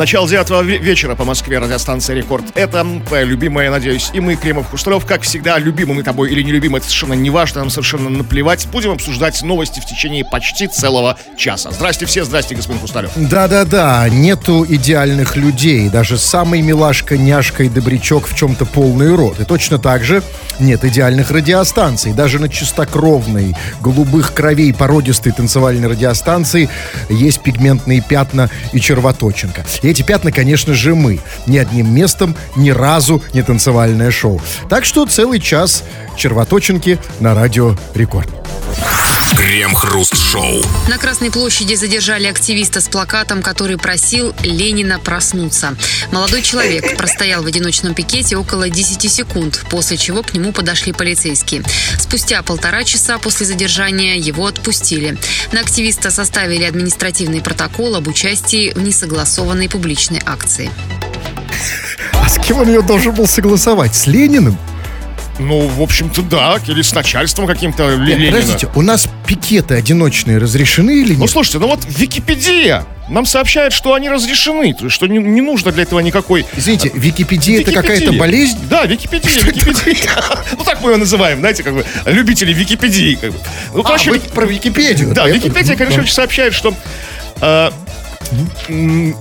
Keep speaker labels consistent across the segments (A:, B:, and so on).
A: Начало девятого ве- вечера по Москве, радиостанция «Рекорд». Это твоя любимая, надеюсь, и мы, Кремов Хрусталев, как всегда, любимы мы тобой или не любимы, это совершенно не важно, нам совершенно наплевать. Будем обсуждать новости в течение почти целого часа. Здрасте все, здрасте, господин Хрусталев.
B: Да-да-да, нету идеальных людей. Даже самый милашка, няшка и добрячок в чем-то полный рот. И точно так же нет идеальных радиостанций. Даже на чистокровной, голубых кровей породистой танцевальной радиостанции есть пигментные пятна и червоточинка. И эти пятна, конечно же, мы. Ни одним местом, ни разу не танцевальное шоу. Так что целый час червоточинки на радио Рекорд.
C: Крем-хруст-шоу.
D: На Красной площади задержали активиста с плакатом, который просил Ленина проснуться. Молодой человек простоял в одиночном пикете около 10 секунд, после чего к нему подошли полицейские. Спустя полтора часа после задержания его отпустили. На активиста составили административный протокол об участии в несогласованной публичной акции.
B: А с кем он ее должен был согласовать? С Лениным?
A: Ну, в общем-то, да, или с начальством каким-то
B: Нет,
A: Ленина.
B: подождите, у нас пикеты одиночные разрешены или
A: Ну,
B: нет?
A: слушайте, ну вот Википедия нам сообщает, что они разрешены, что не, не нужно для этого никакой...
B: Извините, Википедия это
A: Википедия.
B: какая-то болезнь?
A: Да, Википедия, Википедия. Ну, так мы ее называем, знаете, как бы, любители Википедии. Как бы. Ну,
B: А,
A: короче,
B: вы про Википедию.
A: Да, Википедия, короче, сообщает, что э, м,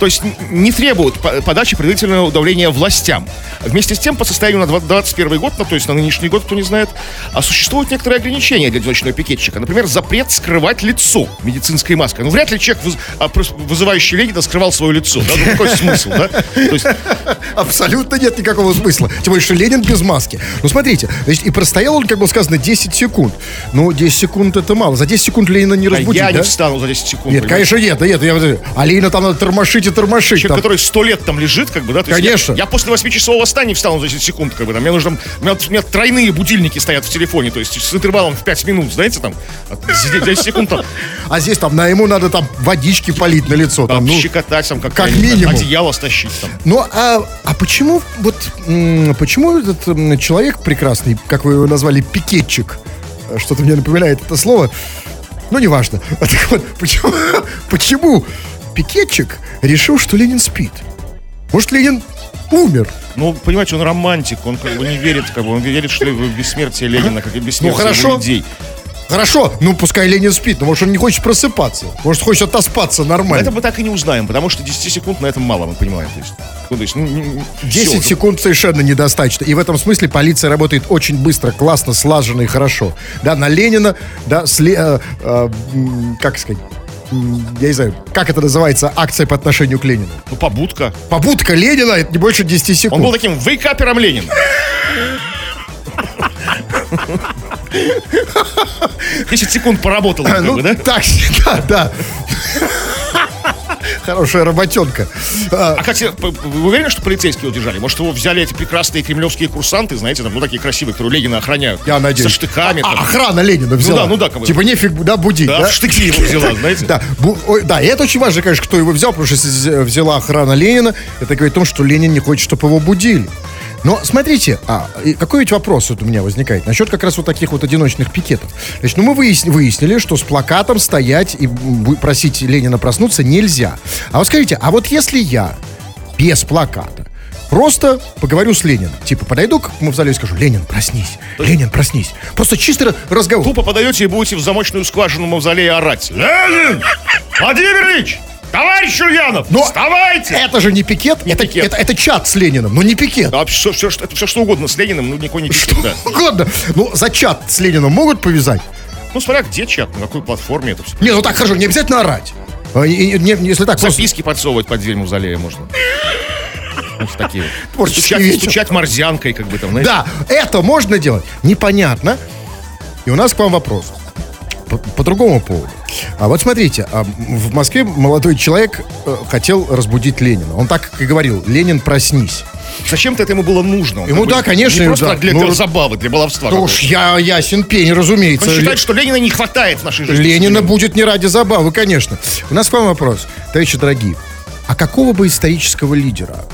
A: то есть не требуют по- подачи предварительного давления властям. Вместе с тем, по состоянию на 2021 год, ну, то есть на нынешний год, кто не знает, а существуют некоторые ограничения для одиночного пикетчика. Например, запрет скрывать лицо медицинской маской. Ну, вряд ли человек, а, вызывающий Ленина, скрывал свое лицо. Да? Ну, какой смысл, да? То есть,
B: Абсолютно нет никакого смысла. Тем более, что Ленин без маски. Ну, смотрите, значит, и простоял он, как было сказано, 10 секунд. Ну, 10 секунд это мало. За 10 секунд Ленина не
A: а
B: разбудить,
A: я не встану за 10 секунд.
B: Нет,
A: понимаете?
B: конечно, нет, нет. Я, а Ленина там надо тормошить и тормошить.
A: Человек,
B: там.
A: который сто лет там лежит, как бы, да? То есть
B: Конечно.
A: Я, я после 8-часового восстания встану за 10 секунд, как бы, там, мне нужно, у меня, у меня тройные будильники стоят в телефоне, то есть с интервалом в 5 минут, знаете, там, от 10, 10 секунд там,
B: А здесь там, на ему надо там водички полить на лицо. Там,
A: там,
B: ну,
A: щекотать, там, как,
B: как
A: не
B: минимум.
A: одеяло стащить, там.
B: Ну, а, а почему вот почему этот человек прекрасный, как вы его назвали, пикетчик, э, что-то мне напоминает это слово, ну, неважно. Так вот, почему, почему пикетчик решил, что Ленин спит? Может, Ленин умер?
A: Ну, понимаете, он романтик, он как бы не верит, как бы, он верит, что в бессмертие Ленина, как и бессмертие
B: Ну, хорошо.
A: людей.
B: Хорошо, ну пускай Ленин спит, но может он не хочет просыпаться, может хочет отоспаться нормально.
A: Это мы так и не узнаем, потому что 10 секунд на этом мало, мы понимаем. То есть, ну, то есть, ну, не- не-
B: 10
A: всё.
B: секунд совершенно недостаточно. И в этом смысле полиция работает очень быстро, классно, слаженно и хорошо. Да, на Ленина, да, сли- э, э, как сказать, я не знаю, как это называется, акция по отношению к Ленину.
A: Ну, побудка.
B: Побудка Ленина, это не больше 10 секунд.
A: Он был таким вейкапером Ленина. Десять секунд поработал,
B: ну,
A: да?
B: так, да, да. Хорошая работенка. А,
A: А, кстати, п- вы уверены, что полицейские удержали? Может, его взяли эти прекрасные кремлевские курсанты, знаете, там, ну, такие красивые, которые Ленина охраняют?
B: я надеюсь.
A: Со штыками.
B: А,
A: там.
B: охрана Ленина взяла.
A: да, ну да, бы.
B: Типа нефиг, да, будить,
A: Да,
B: да?
A: штыки его взяла, знаете?
B: Да, да, и это очень важно, конечно, кто его взял, потому что если вз- взяла охрана Ленина, это говорит о том, что Ленин не хочет, чтобы его будили. Но смотрите, а, какой ведь вопрос вот у меня возникает насчет как раз вот таких вот одиночных пикетов. Значит, ну мы выясни- выяснили, что с плакатом стоять и просить Ленина проснуться нельзя. А вот скажите, а вот если я без плаката Просто поговорю с Лениным. Типа, подойду к мавзолею и скажу, Ленин, проснись, Ленин, проснись. Просто чистый разговор.
A: Тупо подаете и будете в замочную скважину мавзолея орать. Ленин! Владимир Ильич! Товарищ Ульянов!
B: Но
A: Вставайте!
B: Это же не пикет, это,
A: пикет.
B: Это, это чат с Лениным, но не пикет.
A: А все, все, что- это все что угодно с Лениным, ну никакой не пишет, да.
B: Угодно. Ну, за чат с Лениным могут повязать?
A: Ну, смотря где чат, на какой платформе это все.
B: Не, ну так хорошо, не обязательно орать. А, и- не- если так, просто...
A: Записки подсовывать под дверь мавзолея можно. Вот такие Стучать, стучать морзянкой, как бы там, знаете.
B: Да, это можно делать. Непонятно. И у нас к вам вопрос. По, по другому поводу. А вот смотрите, а, в Москве молодой человек э, хотел разбудить Ленина. Он так и говорил, Ленин, проснись.
A: Зачем-то это ему было нужно? Он
B: Ему, да, конечно,
A: Не просто
B: да.
A: так для,
B: Ну,
A: для забавы, для баловства.
B: Да уж я ясен пень, разумеется.
A: Он считает, что Ленина не хватает в нашей жизни.
B: Ленина будет не ради забавы, конечно. У нас к вам вопрос, товарищи дорогие. А какого бы исторического лидера?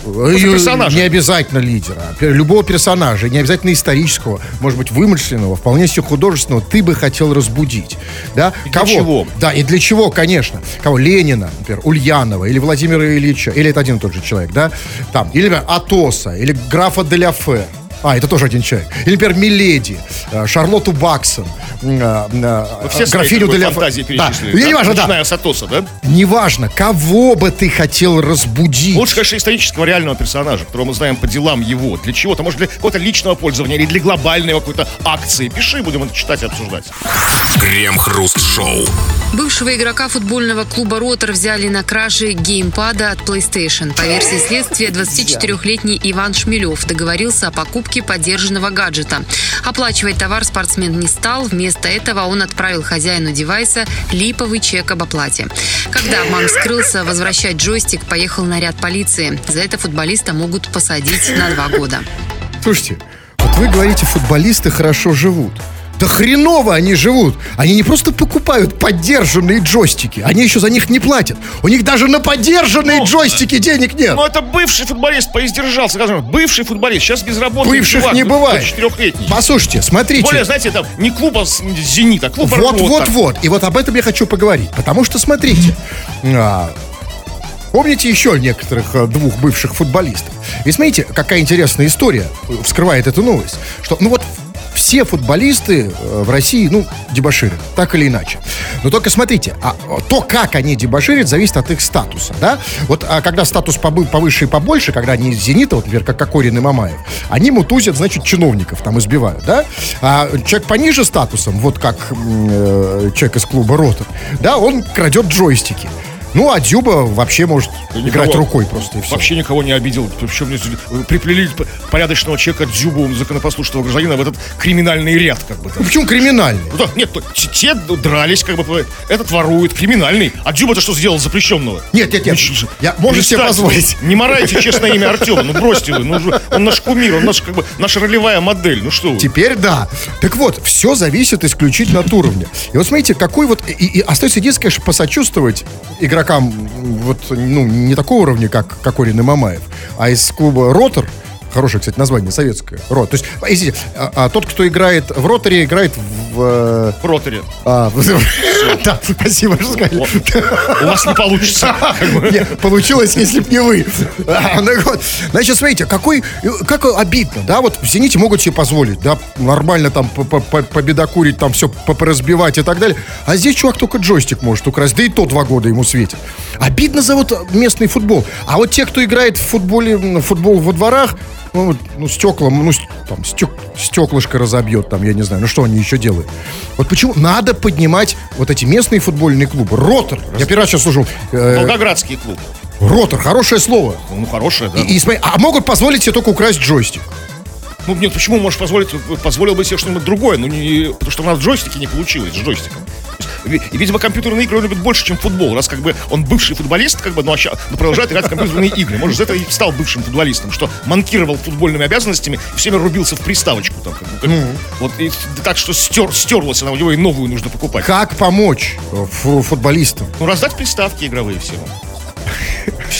A: персонажа.
B: Не обязательно лидера. Любого персонажа, не обязательно исторического, может быть, вымышленного, вполне себе художественного, ты бы хотел разбудить. Да?
A: И для чего?
B: Да, и для чего, конечно. Кого? Ленина, например, Ульянова, или Владимира Ильича, или это один и тот же человек, да? Там, или, например, Атоса, или графа Деляфе. А, это тоже один человек. Или, например, Миледи, э, Шарлотту Баксон, э, э,
A: Все
B: графиню Деля
A: фантазии
B: Да. Я не важно, да.
A: Начиная с Атоса, да?
B: Неважно, кого бы ты хотел разбудить.
A: Лучше, конечно, исторического реального персонажа, которого мы знаем по делам его. Для чего-то, может, для какого-то личного пользования или для глобальной какой-то акции. Пиши, будем это читать и обсуждать.
C: Крем-хруст-шоу.
D: Бывшего игрока футбольного клуба «Ротор» взяли на краже геймпада от PlayStation. По версии следствия, 24-летний Иван Шмелев договорился о покупке подержанного гаджета. Оплачивать товар спортсмен не стал. Вместо этого он отправил хозяину девайса липовый чек об оплате. Когда обман скрылся, возвращать джойстик поехал наряд полиции. За это футболиста могут посадить на два года.
B: Слушайте, вот вы говорите, футболисты хорошо живут. Да хреново они живут. Они не просто покупают поддержанные джойстики, они еще за них не платят. У них даже на поддержанные
A: Ну,
B: джойстики денег нет.
A: Ну, это бывший футболист, поиздержался, скажем, бывший футболист, сейчас безработный
B: Бывших
A: чувак,
B: не
A: ну,
B: бывает. Послушайте, смотрите.
A: Более, знаете, это не клуба с- «Зенит», а клуб
B: Вот,
A: «Ротор».
B: вот, вот. И вот об этом я хочу поговорить. Потому что, смотрите, а, помните еще некоторых а, двух бывших футболистов? И смотрите, какая интересная история э, вскрывает эту новость. Что, ну вот, все футболисты э, в России, ну, дебоширят, так или иначе. Но только смотрите, а то, как они дебоширят, зависит от их статуса, да? Вот а, когда статус повыше и побольше, когда они из «Зенита», вот, например, как Кокорин и Мамаев, они мутузят, значит, чиновников там избивают, да? А человек пониже статусом, вот как э, человек из клуба «Ротор», да, он крадет джойстики. Ну, а Дюба вообще может играть
A: Никого-
B: рукой просто и все.
A: Вообще никого не обидел. Причем приплели порядочного человека Дзюбу, законопослушного гражданина в этот криминальный ряд, как бы.
B: Ну, почему криминальный?
A: Ну да, нет, те, дрались, как бы, этот ворует, криминальный. А Дзюба-то что сделал запрещенного?
B: Нет, нет, нет.
A: Ну,
B: Я- можешь себе позволить.
A: Не морайте честное имя Артема, ну бросьте вы. Ну, он наш кумир, он наш, как бы, наша ролевая модель. Ну что вы.
B: Теперь да. Так вот, все зависит исключительно от уровня. И вот смотрите, какой вот... И, и остается единственное, конечно, посочувствовать игрокам вот, ну, не такого уровня, как Кокорин и Мамаев, а из клуба «Ротор», Хорошее, кстати, название, советское. Рот. То есть, извините, а, а тот, кто играет в роторе, играет в... э,
A: В роторе.
B: а, в- Да, спасибо, что сказали.
A: У вас не получится. бы.
B: Получилось, если б не вы. А, ну. Значит, смотрите, какой, как обидно, да, вот в «Зените» могут себе позволить, да, нормально там по- по- по- победокурить, там все поразбивать и так далее. А здесь чувак только джойстик может украсть, да и то два года ему светит. Обидно за вот местный футбол. А вот те, кто играет в футболе, футбол во дворах, ну, ну, стеклом, ну, там, стек- стеклышко разобьет, там, я не знаю, ну, что они еще делают? Вот почему надо поднимать вот эти местные футбольные клубы? Ротор. Я первый раз сейчас слушал. э,
A: Волгоградский клуб.
B: Ротор, хорошее слово.
A: Ну, хорошее, да.
B: И, и а могут позволить себе только украсть джойстик.
A: Ну, нет, почему можешь позволить, позволил бы себе что-нибудь другое, ну, не, потому что у нас в джойстике не получилось, с джойстиком. Видимо, компьютерные игры он любит больше, чем футбол. Раз как бы он бывший футболист, как бы, но, ща- но продолжает играть в компьютерные игры. Может, за это и стал бывшим футболистом, что манкировал футбольными обязанностями и все время рубился в приставочку. Там, как как- Вот и так, что стер, стерлась она, у него и новую нужно покупать.
B: Как помочь э, фу- футболистам?
A: Ну, раздать приставки игровые всем.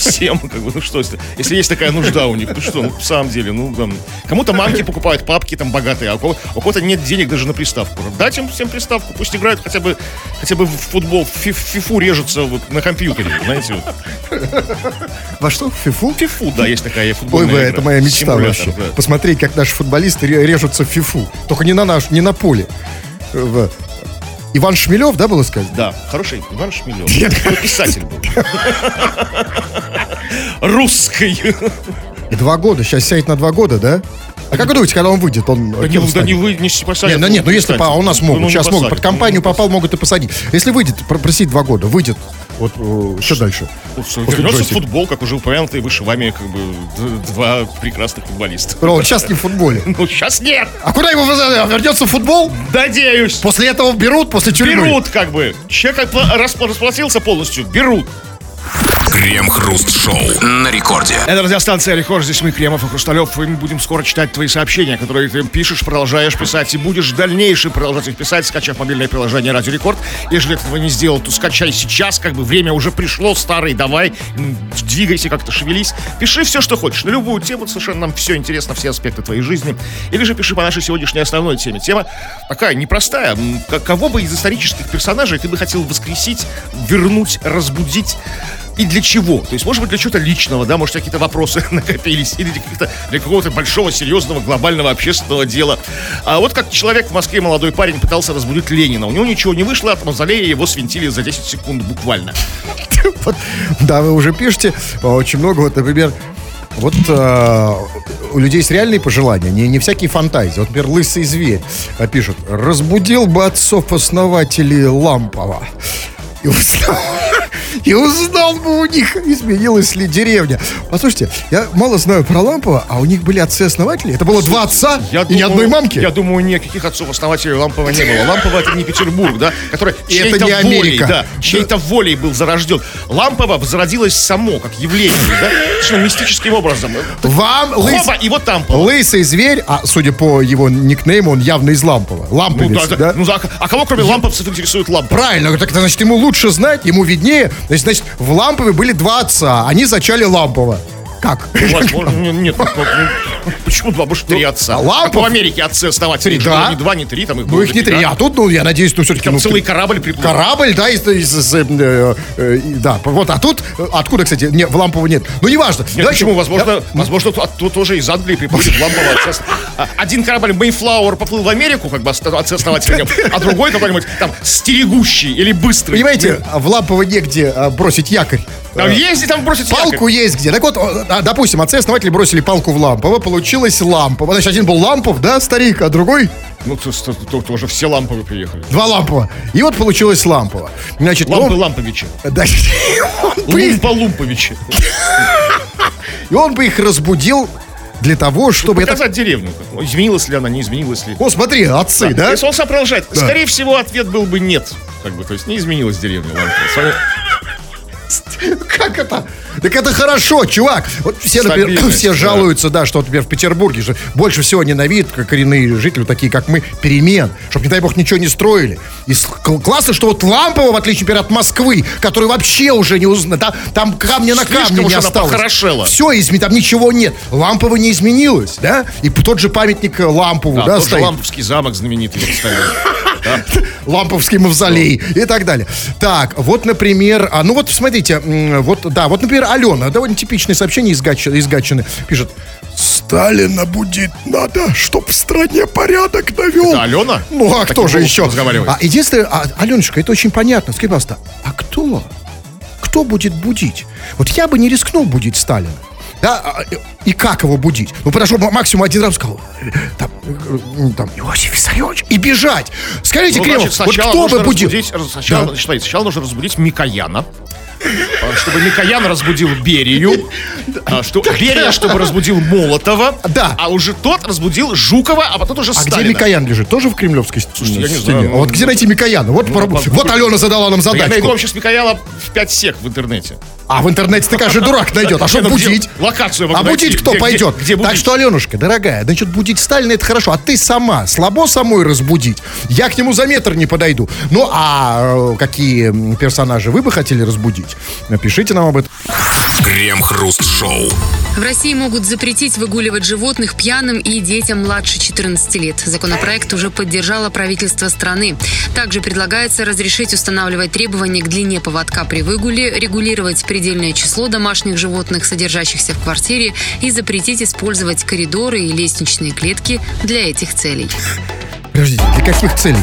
A: Всем, как бы, ну что, если, если есть такая нужда у них, ну что, ну, в самом деле, ну, там, кому-то мамки покупают, папки там богатые, а у, кого, кого-то нет денег даже на приставку. Дать им всем приставку, пусть играют хотя бы, хотя бы в футбол, в фи- в фифу режутся вот на компьютере, знаете, вот.
B: Во что? Фифу?
A: Фифу, да, есть такая
B: Ой,
A: футбольная
B: бля,
A: игра.
B: это моя мечта
A: Симулятор,
B: вообще.
A: да.
B: Посмотреть, как наши футболисты ре- режутся в фифу. Только не на наш, не на поле. Иван Шмелев, да, было сказано?
A: Да, хороший Иван Шмелев. Он писатель был. Русский.
B: И два года. Сейчас сядет на два года, да? А как вы думаете, когда он выйдет, он
A: Да не, да не вы, не посадят.
B: Нет, ну нет, ну если по, у нас
A: ну,
B: могут,
A: ну, не
B: сейчас могут, под компанию попал, могут и посадить. Если выйдет, про- просить два года, выйдет, вот э, что дальше?
A: Вернется в футбол, как уже упомянутые выше вами, как бы, два прекрасных футболиста.
B: Бро, вот сейчас не в футболе.
A: Ну, сейчас нет!
B: А куда его вызовут? вернется в футбол?
A: Надеюсь!
B: После этого берут, после тюрьмы?
A: Берут, как бы. Человек расплатился полностью, берут.
C: Крем-хруст-шоу на рекорде.
A: Это радиостанция Рекорд. Здесь мы, Кремов и Хрусталев. И мы будем скоро читать твои сообщения, которые ты пишешь, продолжаешь писать. И будешь в дальнейшем продолжать их писать, скачав мобильное приложение Радио Рекорд. Если этого не сделал, то скачай сейчас. Как бы время уже пришло, старый, давай. Двигайся как-то, шевелись. Пиши все, что хочешь. На любую тему. Совершенно нам все интересно, все аспекты твоей жизни. Или же пиши по нашей сегодняшней основной теме. Тема такая непростая. Кого бы из исторических персонажей ты бы хотел воскресить, вернуть, разбудить? И для чего? То есть, может быть, для чего-то личного, да, может, какие-то вопросы накопились, или для, для какого-то большого, серьезного, глобального общественного дела. А вот как человек в Москве, молодой парень, пытался разбудить Ленина. У него ничего не вышло, от мавзолея его свинтили за 10 секунд буквально.
B: Вот, да, вы уже пишете а, очень много, вот, например, вот а, у людей есть реальные пожелания, не, не всякие фантазии. Вот, например, лысый зверь а, пишет, разбудил бы отцов-основателей Лампова. И узнал, и узнал бы у них, изменилась ли деревня. Послушайте, я мало знаю про Лампова, а у них были отцы-основатели. Это было два отца и ни
A: думаю-
B: одной мамки.
A: Я думаю, никаких отцов-основателей Лампова не было. Лампова это не Петербург, да, который
B: И это
A: чьей-то
B: не
A: волей,
B: Америка.
A: да, чьей-то волей был зарожден. Лампова зародилась само, как явление, да, совершенно мистическим образом.
B: Вам лыс-
A: Хоба, и вот там.
B: лысый зверь, а судя по его никнейму, он явно из Лампова.
A: Ну,
B: Ламповец,
A: да,
B: да?
A: да. Ну, а, а кого, кроме ламповцев, интересует лампа?
B: Правильно, так это значит ему лучше знать, ему виднее. Значит, значит, в Лампове были два отца, они зачали Лампова. Как?
A: Не- нет, ну, ну, почему два, может, три отца?
B: Лампов-
A: Как в Америке отцы основатели.
B: Да.
A: Не два, не три, там их
B: Ну их не три, а тут, ну я надеюсь, ну все-таки...
A: Там
B: ну,
A: целый корабль приплыл.
B: Корабль, да, из, э, э, э, да, вот, а тут, откуда, кстати, в Лампово нет, ну, неважно.
A: Почему? Возможно, возможно, тут, тут тоже из Англии приплыли Лампова отца. А, Один корабль Mayflower поплыл в Америку, как бы отцы-основателем, а другой какой-нибудь там стерегущий или быстрый.
B: Понимаете, в Лампово негде а, бросить якорь.
A: Там есть, там бросить
B: Палку есть где. Так вот, а, допустим, отцы-основатели бросили палку в Лампово, получилось Лампово. Значит, один был Лампов, да, старик, а другой
A: Ну, тут, тут- тут тоже все ламповые приехали.
B: два Лампова. И вот получилось Лампово. Значит,
A: Лампы
B: он-
A: Ламповичи.
B: Да,
A: Лумпа Лумповичи.
B: и он бы их разбудил для того, чтобы это...
A: Показать деревню. как. Изменилась ли она, не изменилась ли.
B: О, смотри, отцы, да?
A: Если он сам продолжает, скорее всего, ответ был бы нет. Как бы, то есть не изменилась деревня Лампова. Вами-
B: Как это? Так это хорошо, чувак. Вот все, например, все
A: да.
B: жалуются, да, что, например, в Петербурге же больше всего ненавидят как коренные жители, такие как мы, перемен, чтобы, не дай бог, ничего не строили. И классно, что вот Лампово, в отличие, например, от Москвы, который вообще уже не узнает, там, там камня на камне не осталось.
A: похорошела.
B: Все изменилось, там ничего нет. Лампово не изменилось, да? И тот же памятник э, Лампову,
A: Да,
B: да,
A: тот же
B: стоит.
A: Ламповский замок знаменитый вот стоит. Да.
B: Ламповский мавзолей и так далее. Так, вот, например, а, ну вот смотрите, вот, да, вот, например, Алена, довольно типичное сообщение из, Гатчины, из Гатчины, пишет, Сталина будить надо, чтоб в стране порядок навел.
A: Это Алена?
B: Ну, а
A: Таким
B: кто же еще?
A: разговаривает?
B: А единственное, а, Аленушка, это очень понятно. Скажи, пожалуйста, а кто? Кто будет будить? Вот я бы не рискнул будить Сталина. Да, а, и- как его будить? Ну, подошел максимум один раз сказал, там, э, там, Иосиф Виссарионович, и бежать. Скажите,
A: Ну,
B: Кремов,
A: значит,
B: вот кто бы будил?
A: сначала,
B: Да.
A: сначала нужно разбудить Микояна, чтобы Микоян разбудил Берию, а, что, Берия, чтобы разбудил Молотова,
B: Да.
A: а уже тот разбудил Жукова, а потом уже
B: А
A: Сталина.
B: где Микоян лежит? Тоже в кремлевской
A: Слушайте, я не знаю, ну,
B: А вот где найти Микояна? Вот, пора-
A: по-
B: вот Алена задала нам
A: Да Я найду
B: задачку.
A: вам сейчас Микояна в 5 сек в интернете.
B: А в интернете ты, конечно, дурак найдет. А что
A: ну,
B: будить?
A: Локацию
B: А будить кто пойдет? Так что, Аленушка, дорогая, значит, будить Сталина это хорошо, а ты сама слабо самой разбудить. Я к нему за метр не подойду. Ну, а э, какие персонажи вы бы хотели разбудить? Напишите нам об этом.
C: Крем-хруст-шоу.
D: В России могут запретить выгуливать животных пьяным и детям младше 14 лет. Законопроект уже поддержало правительство страны. Также предлагается разрешить устанавливать требования к длине поводка при выгуле, регулировать предельное число домашних животных, содержащихся в квартире, и запретить использовать коридоры и лестничные клетки для этих целей.
B: Подождите, для каких целей?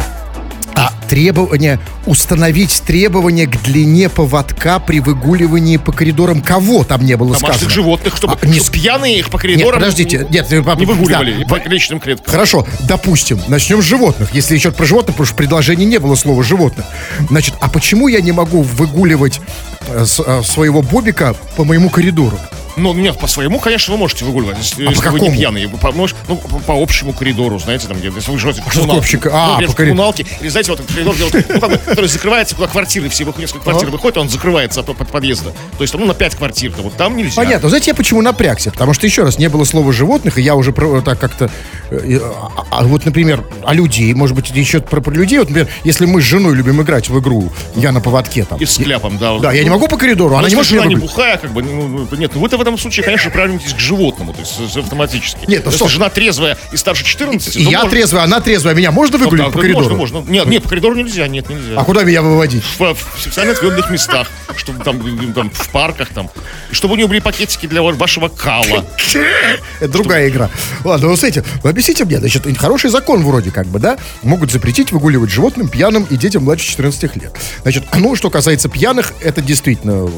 B: А требования, установить требования к длине поводка при выгуливании по коридорам кого там не было
A: Домашних
B: сказано?
A: животных, чтобы,
B: А, не
A: чтобы пьяные их по
B: Нет,
A: коридорам
B: подождите, нет,
A: не
B: да,
A: выгуливали и по личным клеткам.
B: Хорошо, допустим, начнем с животных. Если еще про животных, потому что в предложении не было слова животных. Значит, а почему я не могу выгуливать э, с- э, своего бобика по моему коридору?
A: Ну, нет, по своему, конечно, вы можете выгуливать, если,
B: А
A: если вы не пьяные. Вы по, может, ну, по, по общему коридору, знаете, там, где, если вы живете в
B: что такое общий ко- А,
A: ну,
B: по
A: коммуналке, или, знаете, вот этот коридор, где вот, ну, как бы, который закрывается, куда квартиры все несколько квартир выходит, он закрывается от, под подъезда. То есть, ну, на пять квартир, то вот там нельзя.
B: Понятно. Знаете, я почему напрягся? Потому что, еще раз, не было слова животных, и я уже про- так как-то... э, А, а вот, например, о людей, может быть, еще про, про людей. Вот, например, если мы с женой любим играть в игру, я на поводке там.
A: И с кляпом, да.
B: Да, я не могу по коридору,
A: Ну,
B: она не может меня
A: не бухая, как бы, ну, ну, нет, ну вы-то в этом случае, конечно, приравниваетесь к животному, то есть автоматически.
B: Нет, ну что?
A: жена трезвая и старше 14,
B: И я
A: можно-
B: трезвый, она трезвая. Меня можно
A: Ну,
B: выгулить
A: да,
B: по
A: ну,
B: коридору?
A: Можно, можно. Нет, нет, по коридору нельзя, нет, нельзя.
B: А куда меня выводить?
A: в, в специально отведенных местах, чтобы там, там в парках там, чтобы у нее были пакетики для ва- вашего кала.
B: Это другая игра. Ладно, ну, смотрите, вы объясните мне, значит, хороший закон вроде как бы, да, могут запретить выгуливать животным, пьяным и детям младше 14 лет. Значит, ну, что касается пьяных, это действительно,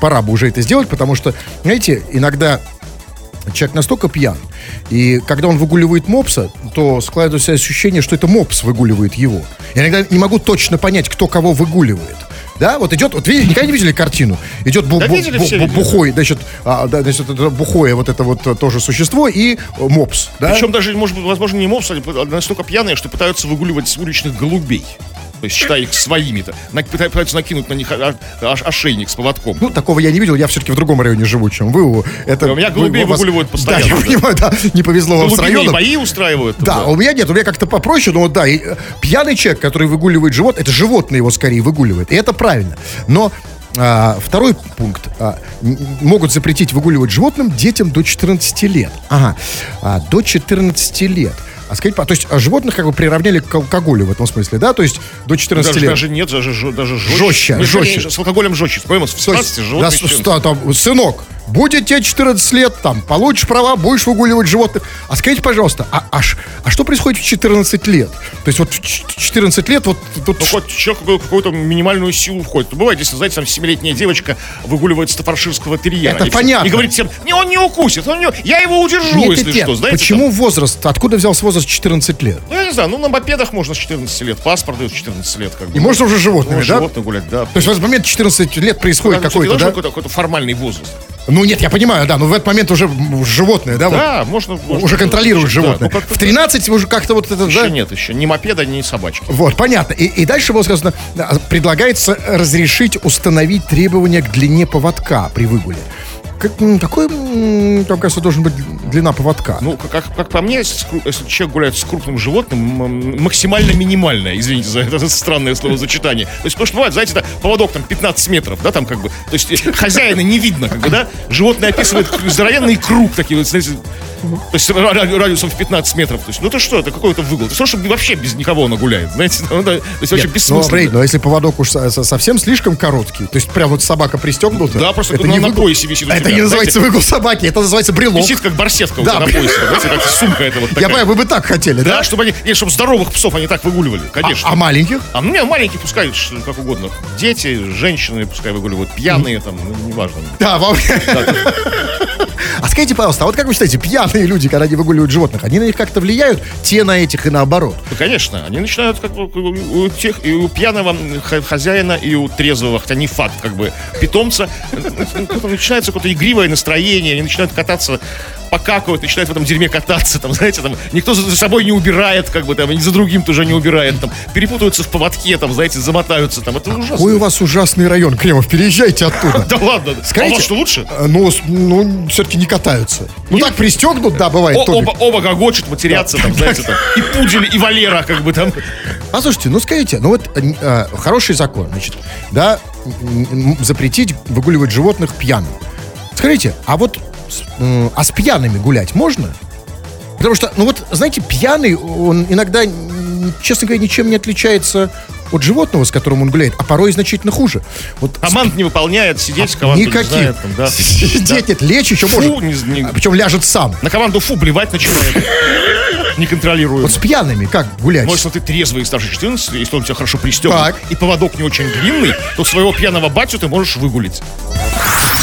B: пора бы уже это сделать, потому что, знаете, иногда человек настолько пьян, и когда он выгуливает мопса, то складывается ощущение, что это мопс выгуливает его. Я иногда не могу точно понять, кто кого выгуливает. Да, вот идет, вот видите, никогда не видели картину? Идет бу-
A: Да
B: бу-
A: видели,
B: бу-
A: все
B: бу- бухой, значит, а, да, значит, это бухое вот это вот э, тоже существо и э, мопс, да?
A: Причем даже, может быть, возможно, не мопсы, а настолько пьяные, что пытаются выгуливать уличных голубей. То есть, считая их своими-то. Пытаются накинуть на них ошейник с поводком.
B: Ну, такого я не видел, я все-таки в другом районе живу, чем вы. Это,
A: У меня
B: вы-
A: голубей
B: вас-
A: выгуливают постоянно,
B: Да, я
A: да.
B: понимаю, да, не повезло вам с районом.
A: бои устраивают. там,
B: Да, у меня нет, у меня как-то попроще, но вот да, и, э, пьяный человек, который выгуливает живот, это животное его скорее выгуливает, и это правильно. Но а, второй пункт. а, могут запретить выгуливать животным детям до 14 лет. Ага, а, до 14 лет. А по- то есть а, животных как бы приравняли к алкоголю в этом смысле, да? То есть до 14
A: Даже,
B: лет.
A: даже нет, даже, даже жестче.
B: Жестче,
A: С алкоголем жестче.
B: То
A: 18
B: есть,
A: животных
B: да, ста- там, сынок, будет тебе 14 лет, там, получишь права, будешь выгуливать животных. А скажите, пожалуйста, а, а, а что происходит в 14 лет? То есть вот в ч- 14 лет вот тут...
A: Ну, хоть человек какую- какую-то минимальную силу входит. Ну, бывает, если, знаете, там семилетняя девочка выгуливает стафарширского терьера.
B: Это
A: и
B: понятно.
A: И говорит всем, не, он не укусит, он не... я его удержу,
B: Нет,
A: если
B: нет,
A: что. Знаете,
B: Почему возраст? Откуда взялся возраст 14 лет?
A: ну, я не знаю, ну, на мопедах можно с 14 лет, паспорт дают с 14 лет. Как бы.
B: И можно уже животными,
A: Ну,
B: да?
A: животных гулять, да.
B: То есть в этот момент 14 лет происходит какой-то, да?
A: какой-то, какой-то формальный возраст.
B: Ну нет, я понимаю, да, но в этот момент уже животное, да? вот,
A: Да, можно... можно-
B: уже контролируют
A: Да,
B: животное.
A: ну,
B: в 13 уже как-то вот это,
A: Еще
B: да?
A: нет, еще ни мопеда, ни собачки.
B: Вот, понятно. И, и дальше было сказано, да, предлагается разрешить установить требования к длине поводка при выгуле. Как, какой, там, кажется, должен быть длина поводка?
A: Ну, как, как, по мне, если, человек гуляет с крупным животным, максимально минимальная, извините за это странное словосочетание. То есть, потому что бывает, знаете, да, поводок там 15 метров, да, там как бы, то есть хозяина не видно, как бы, да, животное описывает здоровенный круг такие вот, знаете, то есть ра- ра- радиусом в 15 метров. То есть, ну это что, это какой-то выгул? Это что, что вообще без никого он гуляет, знаете, ну, да, то есть вообще
B: Ну,
A: бессмысленно.
B: смотри, но если поводок уж со- со- совсем слишком короткий, то есть прям вот собака пристегнута.
A: Да, просто
B: это
A: на-
B: не
A: на
B: выгул.
A: поясе висит
B: Это не называется выгул собаки, это называется брелок.
A: Висит как барсетка у
B: Да.
A: тебя на поясе, знаете, как сумка это вот
B: Я
A: такая.
B: понимаю, вы бы так хотели, да?
A: Да, чтобы они, нет, чтобы здоровых псов они так выгуливали, конечно.
B: А маленьких?
A: А ну нет, маленькие пускай как угодно. Дети, женщины пускай выгуливают, пьяные там, ну, неважно.
B: Да, вам... А скажите, пожалуйста, а вот как вы считаете, пьяные люди, когда они выгуливают животных, они на них как-то влияют, те на этих и наоборот?
A: Ну, конечно, они начинают как бы у у тех, и у пьяного хозяина, и у трезвого, хотя не факт, как бы, питомца, ну, начинается какое-то игривое настроение, они начинают кататься, покакивают, начинают в этом дерьме кататься, там, знаете, там, никто за собой не убирает, как бы, там, и за другим тоже не убирает, там, перепутаются в поводке, там, знаете, замотаются, там, это ужасно.
B: Какой у вас ужасный район, Кремов, переезжайте оттуда.
A: Да ладно,
B: Скажите,
A: что лучше?
B: э, Ну, ну все-таки не катаются. Ну так пристегнут, да, бывает.
A: Оба, оба гогочут, матерятся, там, знаете, там, и пудель, и Валера, как бы там.
B: А слушайте, ну скажите, ну вот э, э, хороший закон, значит, да, запретить выгуливать животных пьяным. Скажите, а вот а с пьяными гулять можно? Потому что, ну вот, знаете, пьяный, он иногда, честно говоря, ничем не отличается от животного, с которым он гуляет, а порой значительно хуже. Вот
A: Команд не выполняет, сидеть команду не
B: Никаких.
A: знает, там, да.
B: Сидеть нет, лечь еще
A: Фу,
B: может.
A: не- не-
B: А Причем ляжет сам.
A: На команду фу блевать начинает. Неконтролируемо.
B: Вот с пьяными как гулять?
A: Но если ты трезвый и старше 14, если он у тебя хорошо пристегнут,
B: Так.
A: и поводок не очень длинный, то своего пьяного батю ты можешь выгулить.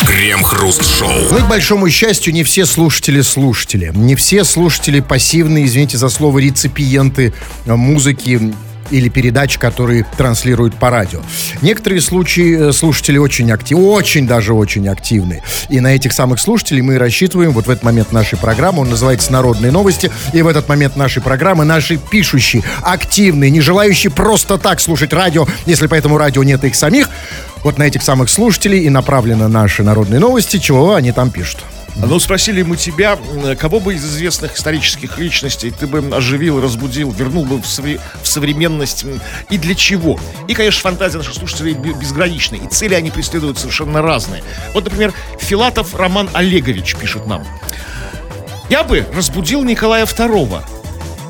C: Крем-хруст-шоу.
B: Ну и, к большому счастью, не все слушатели слушатели. Не все слушатели пассивные, извините за слово, реципиенты э, музыки или передач, которые транслируют по радио. Некоторые случаи э, слушатели очень активны, очень даже очень активны. И на этих самых слушателей мы рассчитываем вот в этот момент нашей программы, он называется «Народные новости», и в этот момент нашей программы наши пишущие, активные, не желающие просто так слушать радио, если по этому радио нет их самих, вот на этих самых слушателей и направлены наши народные новости, чего они там пишут.
A: Ну, спросили мы тебя, кого бы из известных исторических личностей ты бы оживил, разбудил, вернул бы в, совре- в современность и для чего? И, конечно, фантазия наших слушателей бе- безгранична, и цели они преследуют совершенно разные. Вот, например, Филатов Роман Олегович пишет нам. Я бы разбудил Николая II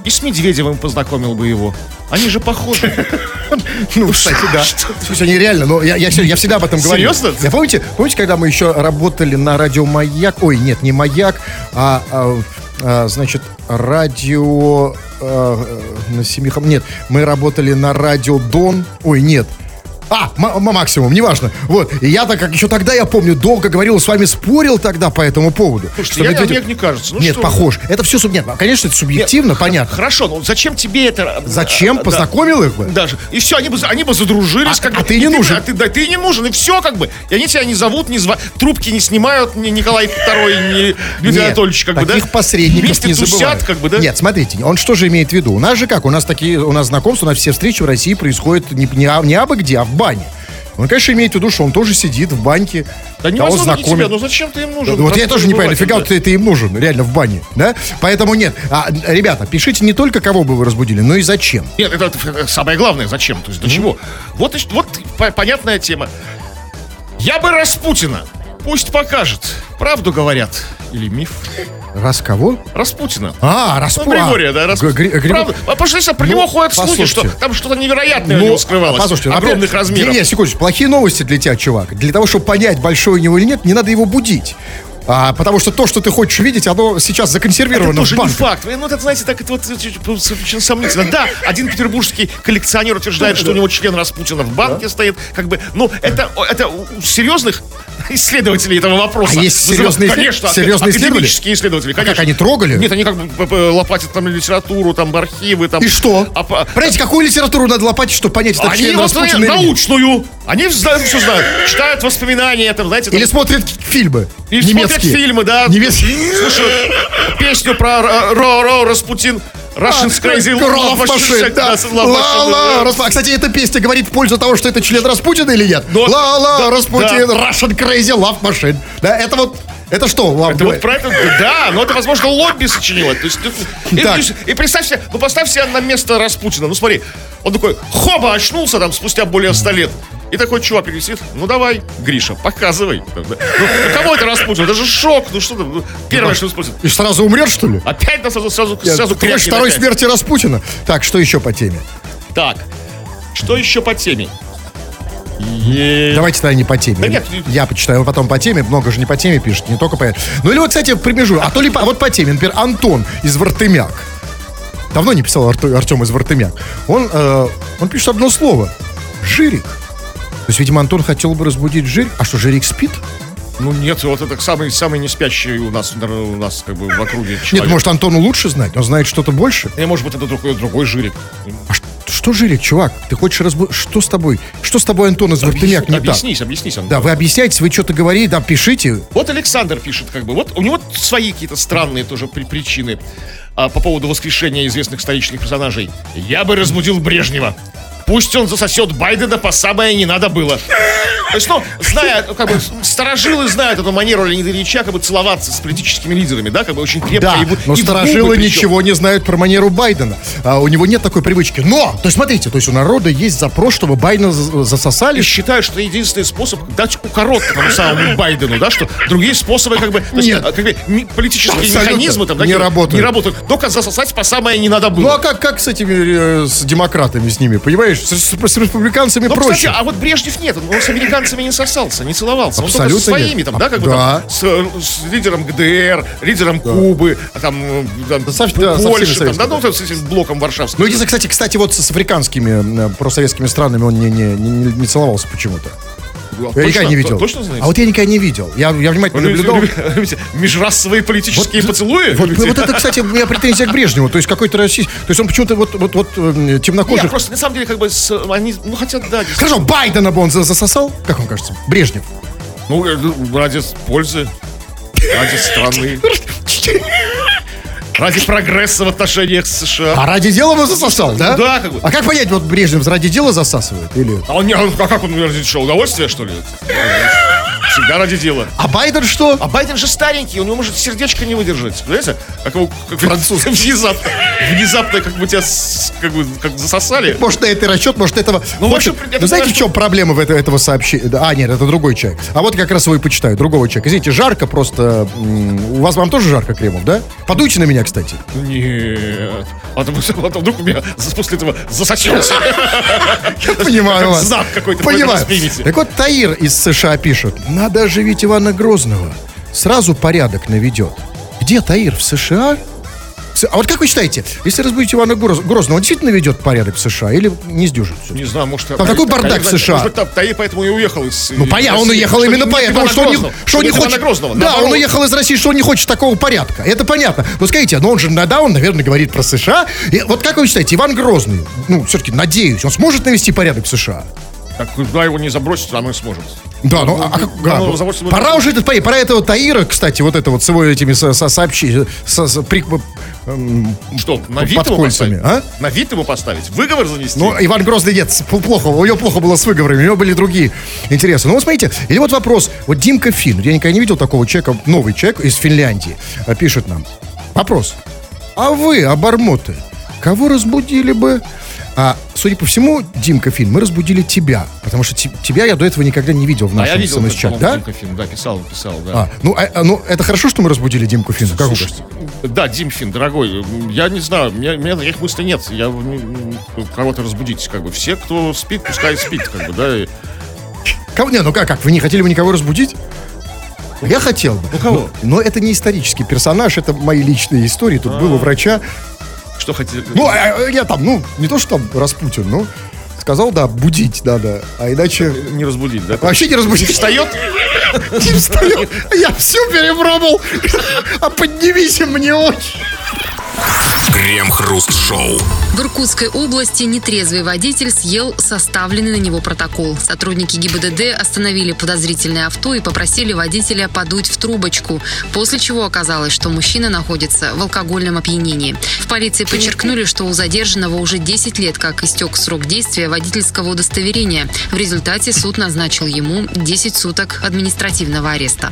A: и с Медведевым познакомил бы его. Они же похожи.
B: Ну, кстати, да. Слушай, они реально, но я, я, я всегда об этом говорю.
A: Серьезно?
B: Я помните, помните, когда мы еще работали на радио Маяк? Ой, нет, не Маяк, а, а, а, значит, радио а, на семи хом- Нет, мы работали на радио Дон. Ой, нет. А, максимум, неважно. Вот. И я так как еще тогда, я помню, долго говорил, с вами спорил тогда по этому поводу.
A: Слушайте, я-
B: Медведев-
A: мне не кажется. Ну
B: нет,
A: что
B: похож. Это все суб... Нет, конечно, это субъективно,
A: Нет,
B: понятно.
A: Хорошо, но зачем тебе это?
B: Зачем?
A: Да.
B: Познакомил их бы?
A: Даже. И все, они бы, они бы задружились.
B: А-
A: как
B: а
A: бы.
B: ты не нужен.
A: А ты, да, ты не нужен, и все как бы. И они тебя не зовут, не зва... трубки не снимают, ни Николай II, ни Дмитрий Анатольевич, как бы, да?
B: посредников
A: Вместе
B: не забывают.
A: как бы, да?
B: Нет, смотрите, он что же имеет в виду? У нас же как? У нас такие, у нас знакомства, у нас все встречи в России происходят не, не, а- не абы где, а в бане. Он, конечно, имеет в виду, что он тоже сидит в баньке,
A: Да не
B: кого
A: возьмут они тебя,
B: знакомит.
A: ну зачем ты им нужен?
B: Да, вот я тоже не понимаю, нафига ты, ты им нужен, реально, в бане, да? Поэтому нет. А, ребята, пишите не только, кого бы вы разбудили, но и зачем.
A: Нет, это, это самое главное, зачем? То есть для чего? Вот, вот по- понятная тема. Я бы Распутина. Пусть покажет. Правду говорят. Или миф.
B: Раз кого?
A: Распутина.
B: А,
A: Ну,
B: Распутин.
A: Григория, да, Распутина. Правда. А потому что если про
B: Ну,
A: него ходят слухи, что там что-то невероятное у него скрывалось.
B: Ну, послушайте, ну,
A: огромных
B: опять-
A: размеров.
B: Не, не, секундочку, плохие новости для тебя, чувак. Для того, чтобы понять, большой у него или нет, не надо его будить. А, потому что то, что ты хочешь видеть, оно сейчас законсервировано
A: Это тоже
B: в
A: не
B: банках.
A: факт. Ну, это, знаете, так это вот очень сомнительно. Да, один петербургский коллекционер утверждает, что у него член Распутина в банке стоит. Как бы, ну, это, это у серьезных исследователей этого вопроса.
B: А есть
A: вызывает-
B: серьезные
A: Конечно,
B: серьезные
A: академические исследователи,
B: А как
A: конечно.
B: они трогали?
A: Нет, они как бы лопатят там литературу, там архивы, там.
B: И что?
A: А по-
B: Понимаете, какую литературу надо лопатить, чтобы понять, это
A: Они
B: Распутина или
A: научную. Они знают, все знают. Читают воспоминания, там, знаете, там,
B: Или смотрят фильмы
A: и
B: немецкие.
A: смотрят фильмы, да.
B: Немецкие.
A: Слушают песню про Ро Ро Ро Распутин. Russian Crazy
B: Love Machine, да. Ла-ла, А, кстати, эта песня говорит в пользу того, что это член Распутина или нет? Ла-ла, Распутин, Russian Crazy Love Machine. Да, это вот, это что? вам
A: Это
B: говорит?
A: вот про это, да, но это, возможно, лобби сочинило. То есть, и,
B: Так.
A: и- и представь себе, ну поставь себя на место Распутина. Ну смотри, он такой, хоба, очнулся там спустя более ста лет. И такой чувак висит, ну давай, Гриша, показывай. Ну, кого это Распутин? Это же шок, ну что там, ну, первое, что спросит.
B: И сразу умрет, что ли?
A: Опять нас сразу, сразу,
B: Я-
A: сразу крякнет
B: второй
A: опять.
B: смерти Распутина. Так, что еще по теме?
A: Так, что еще по теме?
B: Давайте тогда не по теме.
A: Да нет.
B: Я почитаю потом по теме. Много же не по теме пишет, не только по... Ну или вот, кстати, примежу. А то ли по... вот по теме. Например, Антон из Вартымяк. Давно не писал Артем из Вартымяк. Он, э, он пишет одно слово. Жирик. То есть, видимо, Антон хотел бы разбудить Жирик. А что, Жирик спит?
A: Ну нет, вот это самый, самый не спящий у нас, у нас как бы в округе человек.
B: Нет, может, Антону лучше знать? Он знает что-то больше?
A: Э, может быть, это другой, другой жирик.
B: А ш- что, Жирик, чувак? Ты хочешь разбудить... Что с тобой? Что с тобой, Антон из Вартымяк, не так?
A: объяснись, объяснись. Антон.
B: Да, вы объясняете, вы что-то говорите, да, пишите.
A: Вот Александр пишет, как бы, вот у него свои какие-то странные тоже при- причины а, по поводу воскрешения известных исторических персонажей. Я бы разбудил Брежнева. Пусть он засосет Байдена по самое не надо было. То есть, ну, зная, ну, как бы, старожилы знают эту манеру Леонида Ильича, как бы, целоваться с политическими лидерами, да, как бы, очень крепко.
B: Да,
A: и
B: но
A: и
B: старожилы ничего не знают про манеру Байдена. А, у него нет такой привычки. Но, то есть смотрите, то есть у народа есть запрос, чтобы Байдена за- засосали.
A: И считают, что единственный способ дать укорот тому самому Байдену, да, что другие способы, как бы, есть,
B: Нет.
A: а, как бы, политические
B: Абсолютно
A: механизмы там, да,
B: не
A: как
B: работают.
A: Не работают. Только засосать по самое не надо было.
B: Ну а как, как с этими, э, с демократами, с ними, понимаешь? С, с- с республиканцами
A: Но,
B: проще.
A: кстати, а вот Брежнев нет, он с американцами не сосался, не целовался. Он
B: Абсолютно
A: только со своими
B: нет.
A: там, да, как бы
B: Да.
A: там, с, с лидером ГДР, лидером Кубы, а там, э, там,
B: со- да, со
A: Польши, там, да, ну,
B: советскими.
A: с этим блоком варшавским.
B: Ну, единственное, кстати, кстати, вот с, с африканскими э, просоветскими странами он не, не, не, не целовался почему-то. Я никогда
A: точно?
B: не видел.
A: Точно знаете?
B: А вот я никогда не видел. Я, я внимательно наблюдал.
A: Межрасовые политические поцелуи?
B: Вот, вот это, кстати, у меня претензия к Брежневу. То есть какой-то российский... То есть он почему-то вот, вот, вот э,
A: Нет,
B: темнокожих...
A: просто на самом деле как бы с- они, ну хотя да.
B: Хорошо, Байдена бы он за- засосал? Как вам кажется? Брежнев.
A: ну э, ну, ради пользы, ради страны, ради прогресса в отношениях с США.
B: А ради дела бы засосал, да?
A: Да, как бы.
B: А как понять, вот Брежнев ради дела засасывает? Или...
A: А он не, а как он ради что, удовольствие что ли? Всегда ради дела.
B: А Байден что?
A: А Байден же старенький, он может сердечко не выдержать. Понимаете? Как его как француз. Внезапно, внезапно как бы тебя с- как бы как засосали.
B: Может, на это расчет, может, этого...
A: Ну,
B: В
A: в
B: общем,
A: общем, я
B: ну, знаете, в чем проблема в это- этого сообщения? А, нет, это другой человек. А вот как раз его и почитаю, другого человека. Извините, жарко просто... У вас, вам тоже жарко, Кремов, да? Подуйте на меня, кстати.
A: Нет. А то, а то вдруг у меня после этого засосется.
B: Понимаю вас.
A: Знак какой-то.
B: Понимаю. Так вот, Таир из США пишет. Надо оживить Ивана Грозного. Сразу порядок наведет. Где Таир? В США? А вот как вы считаете, если разбудить Ивана Гроз- Грозного, он действительно наведет порядок в США или не сдюжит?
A: Не знаю, может...
B: Там такой бардак в США.
A: Может там Таир поэтому и уехал из...
B: Ну, понятно, он уехал именно поэтому, что он не, что не хочет... Да, он уехал из России, что он не хочет такого порядка. Это понятно. Но скажите, но он же, да, он, наверное, говорит про США. И вот как вы считаете, Иван Грозный, ну, все-таки, надеюсь, он сможет навести порядок в США?
A: Так куда его не забросить, а мы сможем.
B: Да, ну, а как-
A: да, ну, заводится-
B: пора уже этот, пора, пора этого Таира, кстати, вот это вот с его этими со, со- сообщи- со- со- при-
A: Что, на вид
B: Под
A: его
B: кольцами,
A: поставить?
B: а?
A: На вид его поставить? Выговор занести?
B: Ну, Иван Грозный нет, плохо, у него плохо было с выговорами, у него были другие интересы. Ну, вот смотрите, или вот вопрос, вот Димка Фин, я никогда не видел такого человека, новый человек из Финляндии, а, пишет нам. Вопрос, а вы, обормоты, кого разбудили бы? А, судя по всему, Димка Фин, мы разбудили тебя, потому что те- тебя я до этого никогда не видел в
A: а я
B: нашем
A: видел,
B: смс-чат,
A: как,
B: да?
A: по-моему, фильм, да, писал, писал, да.
B: А, ну, а- а, ну, это хорошо, что мы разбудили Димку Фина, как кажется?
A: да, Димфин, дорогой, я не знаю, у меня, у меня таких мыслей нет. Я кого-то разбудить, как бы. Все, кто спит, пускай спит, как бы, да. и-
B: Кого, не, ну как, как, вы не хотели бы никого разбудить? Я хотел бы.
A: Ну, кого?
B: Но, но это не исторический персонаж, это мои личные истории. Тут был у врача.
A: Что хотели?
B: Ну, а, а, я там, ну, не то, что там Распутин, но сказал, да, будить надо. А иначе
A: не разбудить, да?
B: вообще не разбудить.
A: Встает?
B: Не встает. Я всю перепробовал. А поднимись мне очень.
C: Крем-хруст-шоу.
D: В Иркутской области нетрезвый водитель съел составленный на него протокол. Сотрудники ГИБДД остановили подозрительное авто и попросили водителя подуть в трубочку, после чего оказалось, что мужчина находится в алкогольном опьянении. В полиции подчеркнули, что у задержанного уже 10 лет как истек срок действия водительского удостоверения. В результате суд назначил ему 10 суток административного ареста.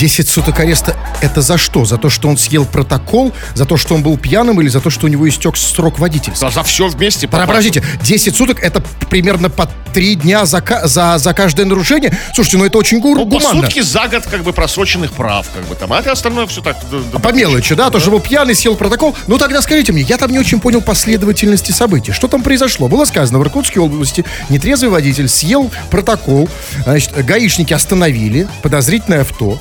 B: 10 суток ареста это за что? За то, что он съел протокол? За то, что он был пьяным? Или за то, что у него истек срок водительства?
A: За, за все вместе.
B: Пора, Подождите, 10 суток это примерно по 3 дня за, за, за каждое нарушение? Слушайте, ну это очень гу-
A: Ну,
B: гуманно.
A: сутки за год, как бы, просроченных прав, как бы, там. А это остальное все так... да, да,
B: По мелочи, да? То, что был пьяный, съел протокол. Ну тогда скажите мне, я там не очень понял последовательности событий. Что там произошло? Было сказано, в Иркутской области нетрезвый водитель съел протокол. Значит, гаишники остановили подозрительное авто.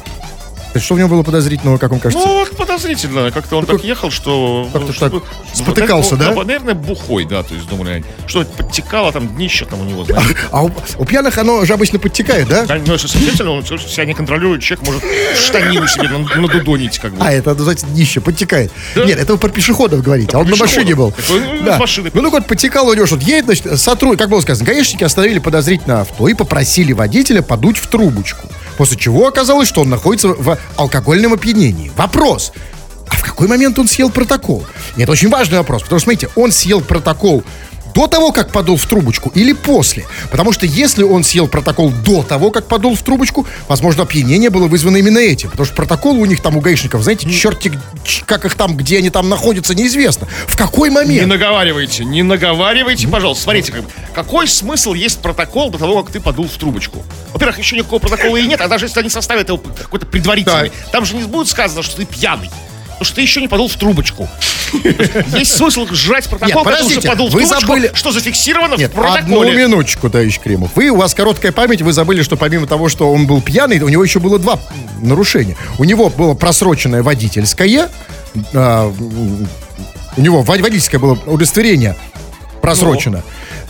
B: Что в нем было подозрительного, как вам кажется?
A: Ну, подозрительно. Как-то он так ехал, что...
B: Как-то
A: что-
B: так спотыкался,
A: ну,
B: да?
A: Наверное, бухой, да. То есть, думали, что подтекало, там днище там у него, знаете.
B: А у, у пьяных оно же обычно подтекает, да?
A: Да, Ну, если самостоятельно, он себя не контролирует, человек может штанину себе над- надудонить, как бы.
B: А, это, называется, днище, подтекает.
A: Да.
B: Нет, это вы про пешеходов говорите, а он на машине был.
A: Так ну,
B: Да.
A: машины.
B: Ну, так вот, потекал у него что-то. Едет, значит, сотруд... как было сказано, гаишники остановили подозрительное авто и попросили водителя подуть в трубочку. После чего оказалось, что он находится в алкогольном опьянении. Вопрос. А в какой момент он съел протокол? Это очень важный вопрос, потому что, смотрите, он съел протокол до того, как подул в трубочку или после? Потому что если он съел протокол до того, как подул в трубочку, возможно, опьянение было вызвано именно этим. Потому что протокол у них там, у гаишников, знаете, черти, как их там, где они там находятся, неизвестно. В какой
A: Не
B: момент?
A: наговаривайте, не наговаривайте, пожалуйста. Смотрите, как какой смысл есть протокол до того, как ты подул в трубочку? Во-первых, еще никакого протокола и нет, а даже если они составят его какой-то предварительный, там же не будет сказано, что ты пьяный. Что ты еще не подул в трубочку. Есть смысл жрать протокол,
B: Нет,
A: что
B: подождите,
A: подул в
B: вы
A: трубочку,
B: забыли-
A: что зафиксировано
B: Нет,
A: в протоколе.
B: одну минуточку, товарищ Кремов. Вы, у вас короткая память, вы забыли, что помимо того, что он был пьяный, у него еще было два нарушения. У него было просроченное водительское, м, у него вод- водительское было удостоверение просрочено.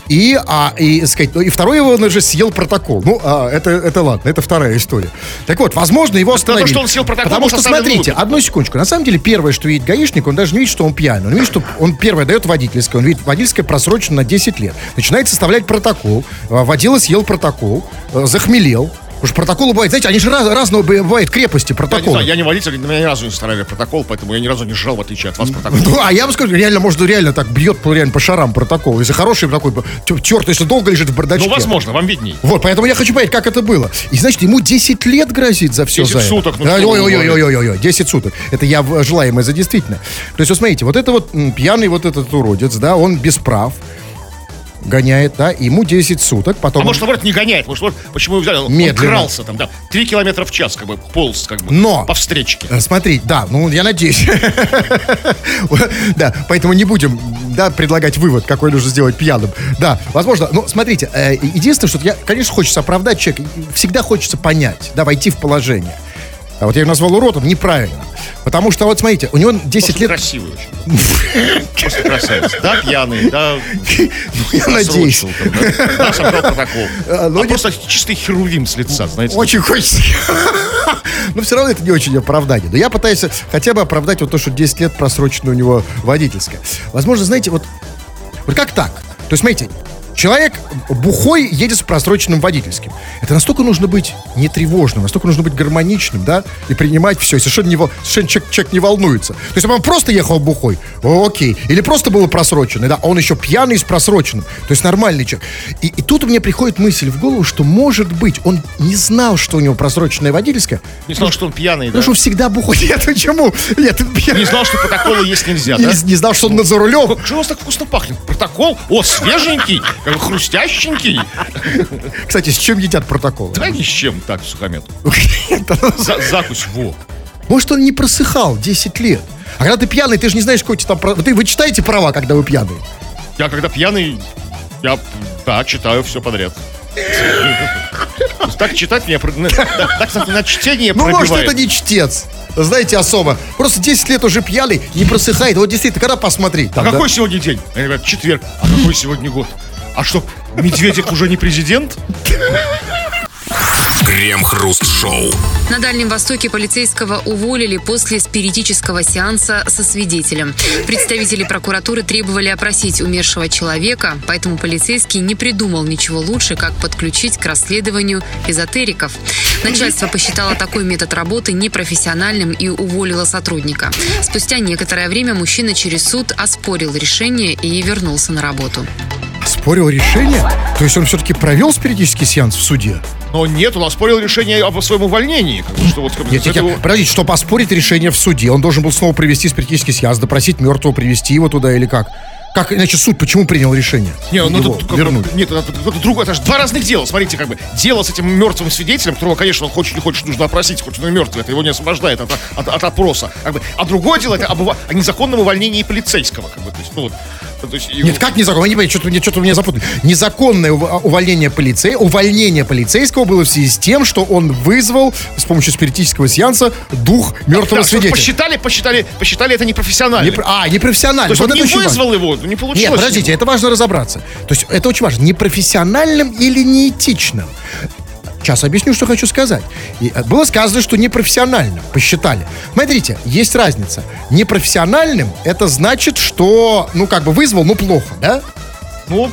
B: И, а, и, сказать, ну, и второй его он уже съел протокол. Ну, а, это, это ладно, это вторая история. Так вот, возможно, его остановили.
A: что он съел протокол,
B: Потому что, смотрите, одну секундочку. На самом деле, первое, что видит гаишник, он даже не видит, что он пьяный. Он видит, что он первое дает водительское. Он видит, водительское просрочено на 10 лет. Начинает составлять протокол. А, Водила съел протокол, э, захмелел. Что протоколы бывают, знаете, они же раз, разного бывают крепости
A: Я не, знаю, я не водитель, на меня ни разу не составляли протокол, поэтому я ни разу не сжал, в отличие от вас, протокол.
B: Ну, а я вам скажу, реально, может, реально так бьет по, реально по шарам протокол. Если хороший такой, терт, если долго лежит в бардачке.
A: Ну, возможно, вам видней.
B: Вот, поэтому я хочу понять, как это было. И, значит, ему 10 лет грозит за все
A: 10
B: за
A: суток, ну
B: Ой-ой-ой-ой-ой, 10 суток. Это я желаемое за действительно. То есть, вот смотрите, вот это вот пьяный вот этот уродец, да, он без прав гоняет, да, ему 10 суток, потом...
A: А может, наоборот, не гоняет, может, вот почему его взяли? Он
B: Медленно.
A: крался там, да, 3 километра в час, как бы, полз, как бы,
B: Но-
A: по встречке.
B: Э, Смотри, да, ну я надеюсь. Да, поэтому не будем, да, предлагать вывод, какой нужно сделать пьяным. Да, возможно, ну, смотрите, э, единственное, что я, конечно, хочется оправдать человека, всегда хочется понять, да, войти в положение. А вот я его назвал уродом неправильно. Потому что, вот смотрите, у него 10
A: Просто
B: лет...
A: красивый очень. Просто красавец. Да, пьяный, да.
B: Я надеюсь.
A: Да, собрал протокол.
B: А,
A: А просто чистый херувим с лица, знаете.
B: Очень хочется. Но все равно это не очень оправдание. Но я пытаюсь хотя бы оправдать вот то, что 10 лет просрочено у него водительское. Возможно, знаете, вот, вот как так? То есть, смотрите, человек бухой едет с просроченным водительским. Это настолько нужно быть нетревожным, настолько нужно быть гармоничным, да, и принимать все. И совершенно, не, совершенно человек, человек не волнуется. То есть, он просто ехал бухой, окей. Или просто было просрочено, да, а он еще пьяный с просроченным. То есть, нормальный человек. И, и тут мне приходит мысль в голову, что, может быть, он не знал, что у него просроченное водительское,
A: Не знал, что он пьяный, да?
B: потому что он всегда бухой. Нет, почему? Нет, он
A: Не знал, что протоколы есть нельзя,
B: не,
A: да?
B: не знал, что он за рулем.
A: Что у вас так вкусно пахнет? Протокол? О, свеженький, как хрустященький.
B: Кстати, с чем едят протоколы?
A: Да ни с чем так, сухомет. За- закусь, во.
B: Может, он не просыхал 10 лет. А когда ты пьяный, ты же не знаешь, какой у тебя там... Ты, вы читаете права, когда вы пьяный?
A: Я когда пьяный, я, да, читаю все подряд. Так читать меня, да, так, кстати, на чтение
B: Ну, может, это не чтец. Знаете, особо. Просто 10 лет уже пьяный, не просыхает. Вот действительно, когда посмотреть?
A: А какой сегодня день? Они говорят, четверг. А какой сегодня год? А что, Медведев уже не президент?
C: Крем-хруст-шоу.
D: На Дальнем Востоке полицейского уволили после спиритического сеанса со свидетелем. Представители прокуратуры требовали опросить умершего человека, поэтому полицейский не придумал ничего лучше, как подключить к расследованию эзотериков. Начальство посчитало такой метод работы непрофессиональным и уволило сотрудника. Спустя некоторое время мужчина через суд оспорил решение и вернулся на работу.
B: Спорил решение? То есть он все-таки провел спиритический сеанс в суде?
A: Но нет, он оспорил решение об своем увольнении. Как что вот, как
B: Нет, нет, нет, подождите, чтобы оспорить решение в суде, он должен был снова провести спиритический сеанс, допросить мертвого, привести его туда или как? Как, иначе суд почему принял решение?
A: Не, ну
B: Его
A: как бы,
B: вернуть.
A: нет, это, это другое, это же два разных дела. Смотрите, как бы дело с этим мертвым свидетелем, которого, конечно, он хочет не хочет нужно опросить, хоть он и мертвый, это его не освобождает от, от, от опроса. Как бы. А другое дело это об, о незаконном увольнении полицейского, как бы, то есть, ну вот, его-
B: Нет, как незаконно? Я не понимаю, что-то, что-то меня запутали. Незаконное ув- увольнение полицей, увольнение полицейского было в связи с тем, что он вызвал с помощью спиритического сеанса дух мертвого
A: Да,
B: свидетеля.
A: посчитали, посчитали, посчитали это непрофессионально.
B: Не- а, непрофессионально.
A: То есть
B: Вот
A: он не
B: очень важно.
A: вызвал его, не получилось.
B: Нет, подождите, это важно разобраться. То есть это очень важно. Непрофессиональным или неэтичным. Сейчас объясню, что хочу сказать. И, э, было сказано, что непрофессиональным, посчитали. Смотрите, есть разница. Непрофессиональным это значит, что, ну, как бы вызвал, ну, плохо, да?
A: Ну,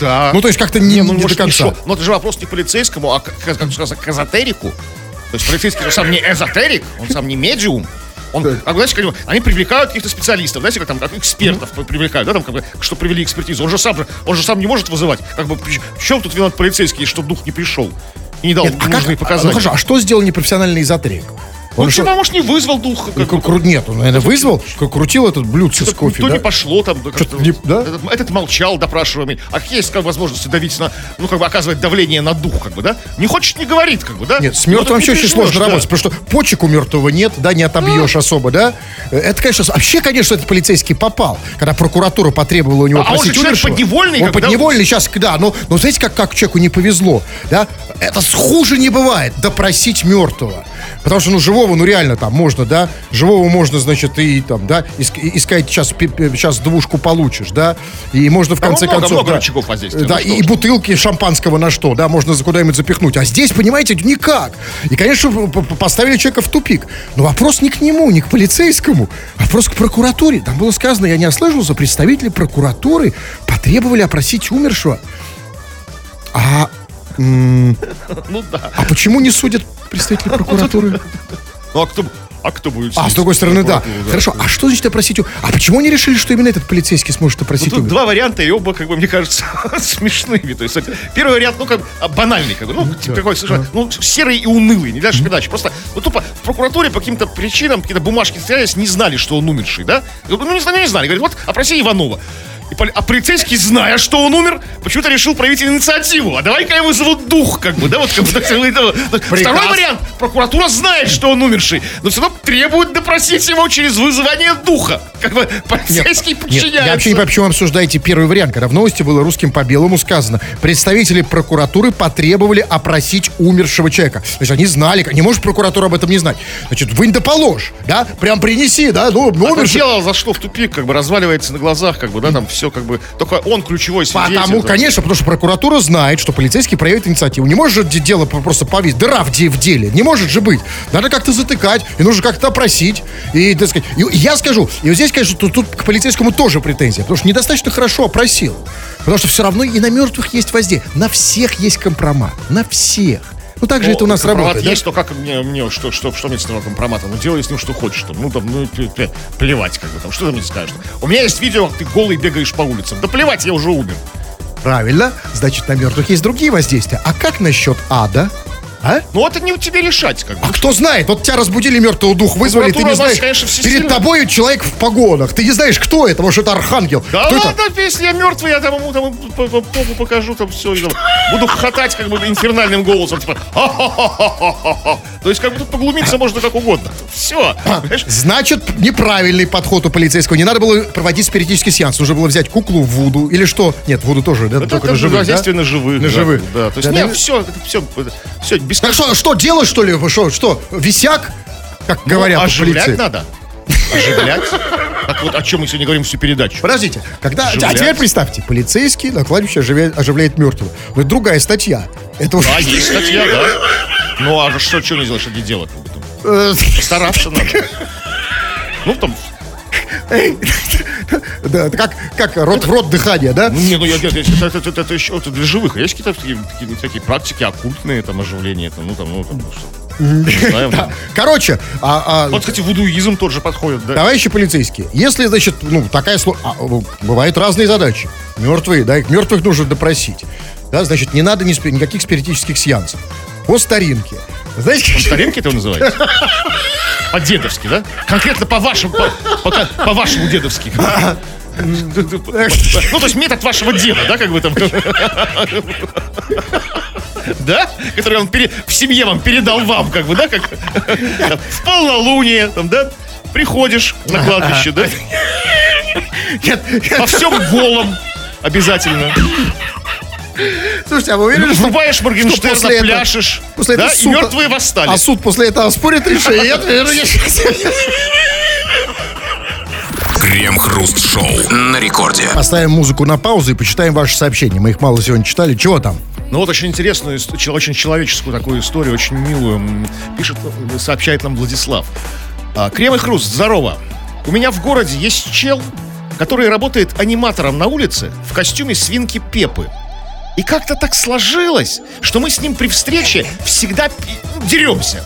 A: да.
B: Ну, то есть как-то не, не
A: ну,
B: до
A: может,
B: конца.
A: шо. Но это же вопрос не полицейскому, а как, как сказать, к эзотерику. То есть полицейский же сам не эзотерик, он сам не медиум. Он, как, знаете, как, они привлекают каких-то специалистов, знаете, как там, как экспертов привлекают, да, там, как бы, что провели экспертизу. Он же сам же, он же сам не может вызывать. Как бы, в чем тут виноват полицейский, что дух не пришел? И не дал
B: Нет, а, как,
A: нужные
B: а, ну,
A: показания.
B: хорошо, а что сделал непрофессиональный эзотерик?
A: Он,
B: что-
A: типа, может, не вызвал дух.
B: Ну, как кру- Нет, он, наверное, вызвал, как крутил этот блюдце с кофе,
A: никто
B: да?
A: не пошло там. как-то
B: не- да?
A: Этот, этот молчал, допрашиваемый. А какие есть как, возможности давить на, ну, как бы оказывать давление на дух, как бы, да? Не хочет, не говорит, как бы, да?
B: Нет, с
A: Ну,
B: мертвым
A: не
B: вообще очень сложно
A: да.
B: работать, потому что почек у мертвого нет, да, не отобьешь особо, да. Это, конечно, вообще, конечно, этот полицейский попал, когда прокуратура потребовала у него
A: А он же
B: просить
A: человек
B: умершего.
A: подневольный,
B: Он
A: как бы, да?
B: подневольный сейчас, да, но, но знаете, как, как человеку не повезло, да? Это хуже не бывает, допросить мертвого. Потому что, ну, живого, ну, реально там можно, да, живого можно, значит, и там, да, искать сейчас, сейчас двушку получишь, да, и можно в
A: Там
B: конце
A: много-
B: концов...
A: много
B: да,
A: рычагов воздействия,
B: Да,
A: ну
B: и, и бутылки шампанского на что, да, можно за куда-нибудь запихнуть. А здесь, понимаете, никак. И, конечно, поставили человека в тупик. Но вопрос не к нему, не к полицейскому, а вопрос к прокуратуре. Там было сказано, я не ослышался, представители прокуратуры потребовали опросить умершего. А,
A: Ну да.
B: а почему не судят представители прокуратуры?
A: Ну а кто, а кто будет?
B: А, с другой стороны, да.
A: Прокуратуру,
B: Хорошо, а что значит опросить? А почему они решили, что именно этот полицейский сможет
A: Ну,
B: опросить
A: тут
B: умершего?
A: два варианта, и оба, как бы, мне кажется, смешными. То есть, первый вариант, ну, как а, банальный, как бы, ну, типа, такой, совершенно, ну, серый и унылый, не дальше передачи. Просто, ну, тупо, в прокуратуре по каким-то причинам, какие-то бумажки стрелялись, не знали, что он умерший, да? Ну, не знали, не знали. Говорят, вот, опроси Иванова. И поли- а полицейский, зная, что он умер, почему-то решил проявить инициативу. А давай-ка я вызову дух, как бы, да, вот как бы. Второй вариант. Прокуратура знает, что он умерший, но все равно требует допросить его через вызывание духа. Как бы полицейский
B: Нет,
A: подчиняется.
B: я вообще не понимаю, почему вы обсуждаете первый вариант, когда в новости было русским по белому сказано. Представители прокуратуры потребовали опросить умершего человека. Значит, они знали, не может прокуратура об этом не знать. Значит, вынь да положь, да, прям принеси, да, ну,
A: А
B: умерший.
A: дело зашло в тупик, как бы разваливается на глазах, как бы, да, там все как бы. Только он ключевой свидетель.
B: Потому, конечно, потому что прокуратура знает, что полицейский проявит инициативу. Не может же де- дело просто повесить. Дыра в, де- в деле. Не может же быть. Надо как-то затыкать, и нужно как-то опросить. И, так сказать, и я скажу, и вот здесь, конечно, тут, тут к полицейскому тоже претензия, потому что недостаточно хорошо опросил. Потому что все равно и на мертвых есть воздействие. На всех есть компромат. На всех. Ну, так же
A: Ну,
B: это у нас работает. да?
A: есть, то как мне, мне что, что, что мне с этого компромата? Ну, делай с ним что хочешь. Там, ну, там, ну, плевать, как бы, там, что ты мне скажешь? У меня есть видео, как ты голый бегаешь по улицам. Да плевать, я уже умер.
B: Правильно. Значит, на мертвых есть другие воздействия. А как насчет ада? А?
A: Ну, это не у тебе решать, как бы.
B: А кто знает, вот тебя разбудили мертвого дух, вызвали, ты не знаешь.
A: конечно,
B: перед тобой человек в погонах. Ты не знаешь, кто это, может, это архангел.
A: Да
B: кто
A: ладно,
B: это?
A: если я мертвый, я там ему там по- по- попу покажу, там все, буду хохотать как бы инфернальным голосом, типа. То есть как бы тут поглумиться можно как угодно. Все.
B: Значит, неправильный подход у полицейского. Не надо было проводить спиритический сеанс. Нужно было взять куклу в Вуду или что? Нет, Вуду тоже, да?
A: Это,
B: только на живых, да?
A: на живых.
B: На живых.
A: Да, то есть, нет, все, все, все, без
B: Так что, что, делать, что ли? Что, что, висяк? Как
A: Ну,
B: говорят
A: оживлять надо. Оживлять. Так вот, о чем мы сегодня говорим всю передачу.
B: Подождите, когда, а
A: Оживлять.
B: теперь представьте, полицейский на кладбище оживляет, оживляет мертвого. Это другая статья. Это уже...
A: А, есть статья, да. Ну, а что, что не делаешь, что не делать?
B: э,
A: Стараться надо. Ну, там,
B: Да, это как, как рот в рот дыхание, да?
A: ну, не, ну, я, я- я- это, это, это, еще это для живых. Есть какие-то такие, такие, такие практики оккультные, там, оживление, там, ну, там, ну, там, что. Не знаю, там.
B: Короче, а, а,
A: Вот, кстати, вудуизм тот же подходит, да.
B: товарищи полицейские, если, значит, ну, такая а, ну, бывают разные задачи. Мертвые, да, их мертвых нужно допросить. Да, значит, не надо ни никаких спиритических сеансов. По старинке. Знаете, как-
A: Старинки это называется? По-дедовски, да? Конкретно по-вашему, по, по- по-вашему дедовски. Ну, то есть метод вашего деда, да, как бы там. Да? Который он пере- в семье вам передал вам, как бы, да, как там, в полнолуние, там, да? Приходишь на кладбище, да? По всем голом обязательно.
B: Слушайте, а вы уверены, что
A: Врубаешь
B: что
A: Моргенштерна,
B: после этого-
A: пляшешь,
B: после этого
A: да, и
B: суд-
A: мертвые восстали.
B: А суд после этого спорит решение? Я- я- я-
C: Крем-хруст-шоу на рекорде.
B: Поставим музыку на паузу и почитаем ваши сообщения. Мы их мало сегодня читали. Чего там?
A: Ну вот очень интересную, очень человеческую такую историю, очень милую. Пишет, э, сообщает нам Владислав. А, Крем и хруст, здорово. У меня в городе есть чел, который работает аниматором на улице в костюме свинки Пепы. И как-то так сложилось, что мы с ним при встрече всегда ну, деремся.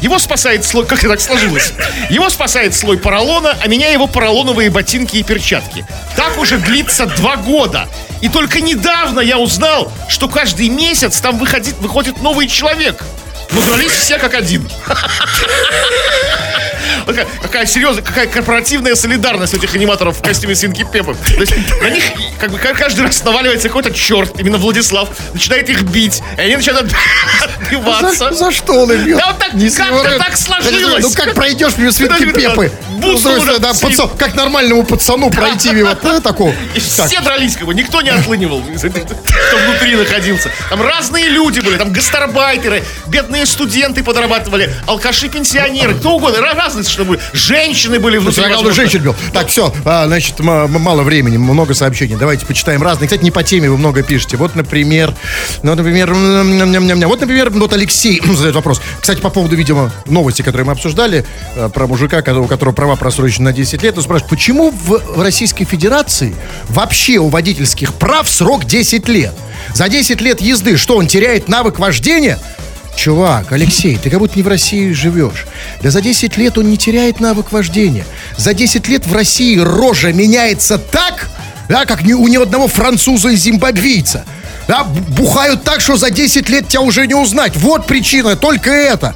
A: Его спасает слой... Как это так сложилось? Его спасает слой поролона, а меня его поролоновые ботинки и перчатки. Так уже длится два года. И только недавно я узнал, что каждый месяц там выходит, выходит новый человек. Но дрались все как один. Какая, какая серьезная, какая корпоративная солидарность этих аниматоров в костюме свинки Пеппы. То есть на них как бы ка- каждый раз наваливается какой-то черт, именно Владислав, начинает их бить, и они начинают отбиваться.
B: За, за что он им
A: Да вот так-
B: Не
A: как-то так сложилось.
B: Ну как пройдешь мимо
A: Подожди,
B: Пепы? Ну, стороны, да,
A: бусу,
B: пацан- как нормальному пацану пройти мимо э, такого.
A: Все дрались, как бы, никто не отлынивал, кто внутри находился. Там разные люди были, там гастарбайтеры, бедные студенты подрабатывали, алкаши, пенсионеры, кто угодно, разные, чтобы женщины были внутри.
B: Женщин бил. Так, все, значит, м- м- мало времени, много сообщений. Давайте почитаем разные. Кстати, не по теме вы много пишете. Вот, например, ну, например, вот, например, вот Алексей задает вопрос. Кстати, по поводу, видимо, новости, которые мы обсуждали, э, про мужика, у которого права просрочены на 10 лет, он спрашивает, почему в Российской Федерации вообще у водительских прав срок 10 лет? За 10 лет езды что, он теряет навык вождения? Чувак, Алексей, ты как будто не в России живешь. Да за 10 лет он не теряет навык вождения. За 10 лет в России рожа меняется так, да, как ни у ни одного француза и зимбабвийца. Да, бухают так, что за 10 лет тебя уже не узнать. Вот причина, только это.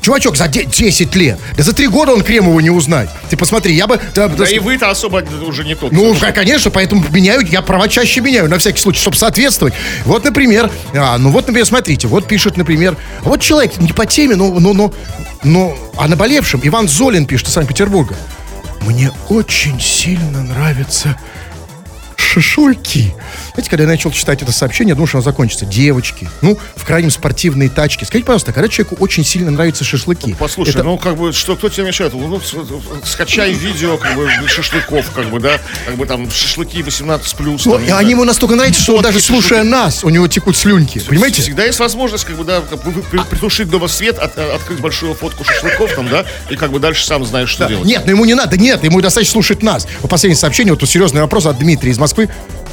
B: Чувачок, за де- 10 лет. Да за 3 года он Кремова не узнать. Ты посмотри, я бы... да,
A: Да
B: да,
A: и вы-то особо уже не тот.
B: ну, к- конечно, поэтому меняю, я права чаще меняю, на всякий случай, чтобы соответствовать. Вот, например, а, ну вот, например, смотрите, вот пишет, например, вот человек не по теме, но, но, но, но о наболевшем. Иван Золин пишет из Санкт-Петербурга. Мне очень сильно нравятся шашлыки. Знаете, когда я начал читать это сообщение, я думал, что оно закончится. Девочки, ну, в крайнем спортивные тачки. Скажите, пожалуйста, когда человеку очень сильно нравятся шашлыки?
A: Послушай,
B: это-
A: ну как бы, что кто тебе мешает? Ну, скачай видео, как бы, шашлыков, как бы, да, как бы там шашлыки 18 плюс.
B: Ну, и они ему настолько нравятся, что он даже слушая нас, у него текут слюнки. Понимаете?
A: Всегда есть возможность, как бы, да, как бы, притушить дома свет, от- открыть большую фотку шашлыков там, да, и как бы дальше сам знаешь, что делать.
B: Нет, ну ему не надо, нет, ему достаточно слушать нас. Последнее сообщение, вот тут серьезный вопрос от Дмитрия из Москвы.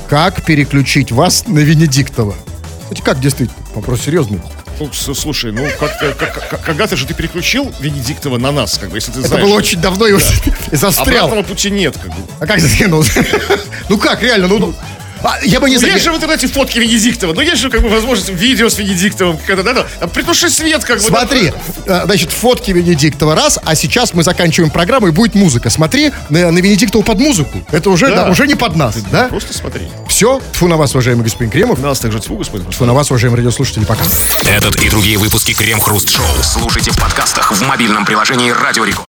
B: Как переключить вас на Венедиктова? Знаете, как действительно? Вопрос серьезный.
A: Ну, слушай, ну как-то, как- как- когда-то же ты переключил Венедиктова на нас, как бы, если ты
B: Это
A: знаешь.
B: было очень давно уже и застрял.
A: Обратного пути нет, как бы.
B: А как застрянул? Ну как, реально, ну... ну, а, я бы не
A: Ну, есть же в интернете фотки Венедиктова, ну есть же как бы возможность видео с Венедиктовым, когда, да, да, там, притуши свет, как бы. да.
B: Смотри, э, значит, фотки Венедиктова раз, а сейчас мы заканчиваем программу и будет музыка. Смотри на, на Венедиктова под музыку. Это уже,
A: Да.
B: да, уже не под нас, да?
A: Просто смотри.
B: Все, тьфу на вас, уважаемый господин Кремов.
A: Нас также тьфу, господин.
B: Тьфу на вас, уважаемые радиослушатели, пока.
C: Этот и другие выпуски Крем Хруст Шоу слушайте в подкастах в мобильном приложении Радио Рекорд.